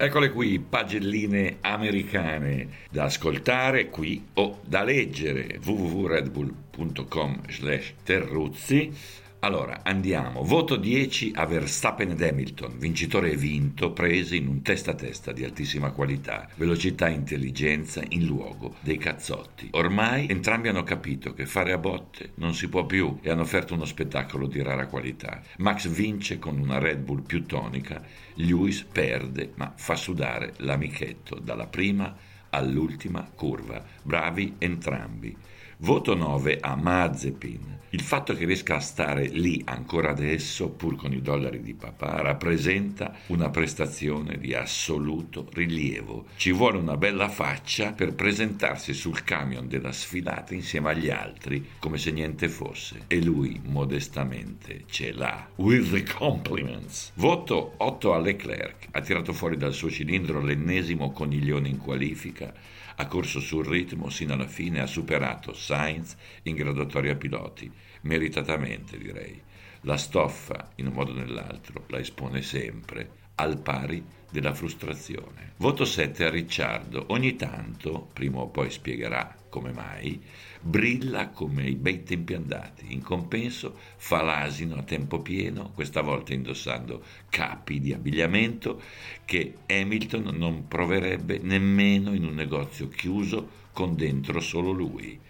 Eccole qui, pagelline americane da ascoltare qui o da leggere. www.redbull.com slash terruzzi allora, andiamo. Voto 10 a Verstappen ed Hamilton, vincitore e vinto, presi in un testa a testa di altissima qualità, velocità e intelligenza in luogo dei cazzotti. Ormai entrambi hanno capito che fare a botte non si può più e hanno offerto uno spettacolo di rara qualità. Max vince con una Red Bull più tonica, Lewis perde ma fa sudare l'amichetto dalla prima all'ultima curva. Bravi entrambi. Voto 9 a Mazepin. Il fatto che riesca a stare lì ancora adesso, pur con i dollari di papà, rappresenta una prestazione di assoluto rilievo. Ci vuole una bella faccia per presentarsi sul camion della sfilata insieme agli altri, come se niente fosse. E lui, modestamente, ce l'ha. With the compliments. Voto 8 a Leclerc. Ha tirato fuori dal suo cilindro l'ennesimo coniglione in qualifica ha corso sul ritmo sino alla fine ha superato Sainz in graduatoria piloti, meritatamente direi. La stoffa, in un modo o nell'altro, la espone sempre, al pari della frustrazione. Voto 7 a Ricciardo. Ogni tanto, prima o poi spiegherà come mai, brilla come i bei tempi andati. In compenso fa l'asino a tempo pieno, questa volta indossando capi di abbigliamento che Hamilton non proverebbe nemmeno in un negozio chiuso con dentro solo lui.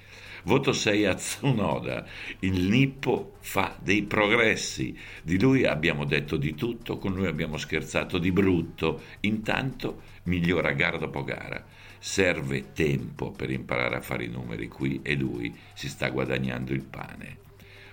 Voto 6 a Tsunoda. Il Nippo fa dei progressi. Di lui abbiamo detto di tutto, con lui abbiamo scherzato di brutto. Intanto migliora gara dopo gara. Serve tempo per imparare a fare i numeri qui e lui si sta guadagnando il pane.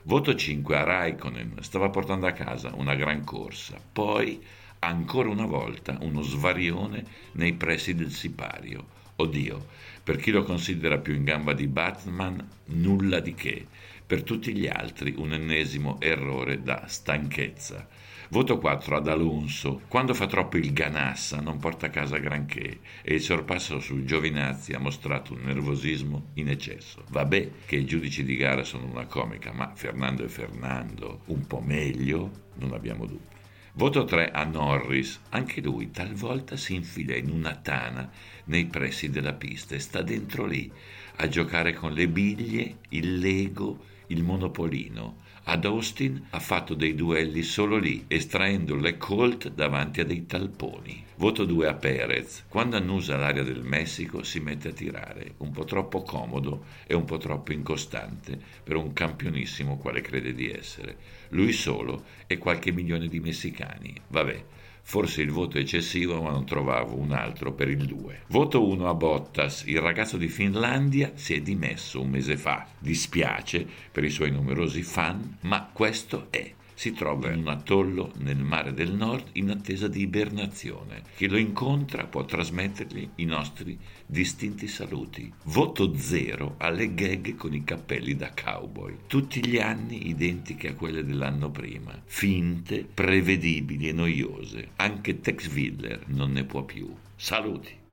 Voto 5 a Raikkonen. Stava portando a casa una gran corsa. Poi, ancora una volta, uno svarione nei pressi del sipario. Oddio, per chi lo considera più in gamba di Batman, nulla di che. Per tutti gli altri un ennesimo errore da stanchezza. Voto 4 ad Alonso. Quando fa troppo il ganassa non porta a casa granché e il sorpasso su Giovinazzi ha mostrato un nervosismo in eccesso. Vabbè che i giudici di gara sono una comica, ma Fernando e Fernando un po' meglio, non abbiamo dubbi. Voto 3 a Norris, anche lui talvolta si infila in una tana nei pressi della pista e sta dentro lì a giocare con le biglie, il lego, il monopolino. Ad Austin ha fatto dei duelli solo lì, estraendo le Colt davanti a dei talponi. Voto 2 a Perez. Quando annusa l'area del Messico si mette a tirare, un po' troppo comodo e un po' troppo incostante per un campionissimo quale crede di essere. Lui solo e qualche milione di messicani. Vabbè, Forse il voto è eccessivo, ma non trovavo un altro per il 2. Voto 1 a Bottas. Il ragazzo di Finlandia si è dimesso un mese fa. Dispiace per i suoi numerosi fan, ma questo è si trova in un atollo nel mare del nord in attesa di ibernazione. Chi lo incontra può trasmettergli i nostri distinti saluti. Voto zero alle gag con i cappelli da cowboy. Tutti gli anni identiche a quelle dell'anno prima. Finte, prevedibili e noiose. Anche Tex Willer non ne può più. Saluti!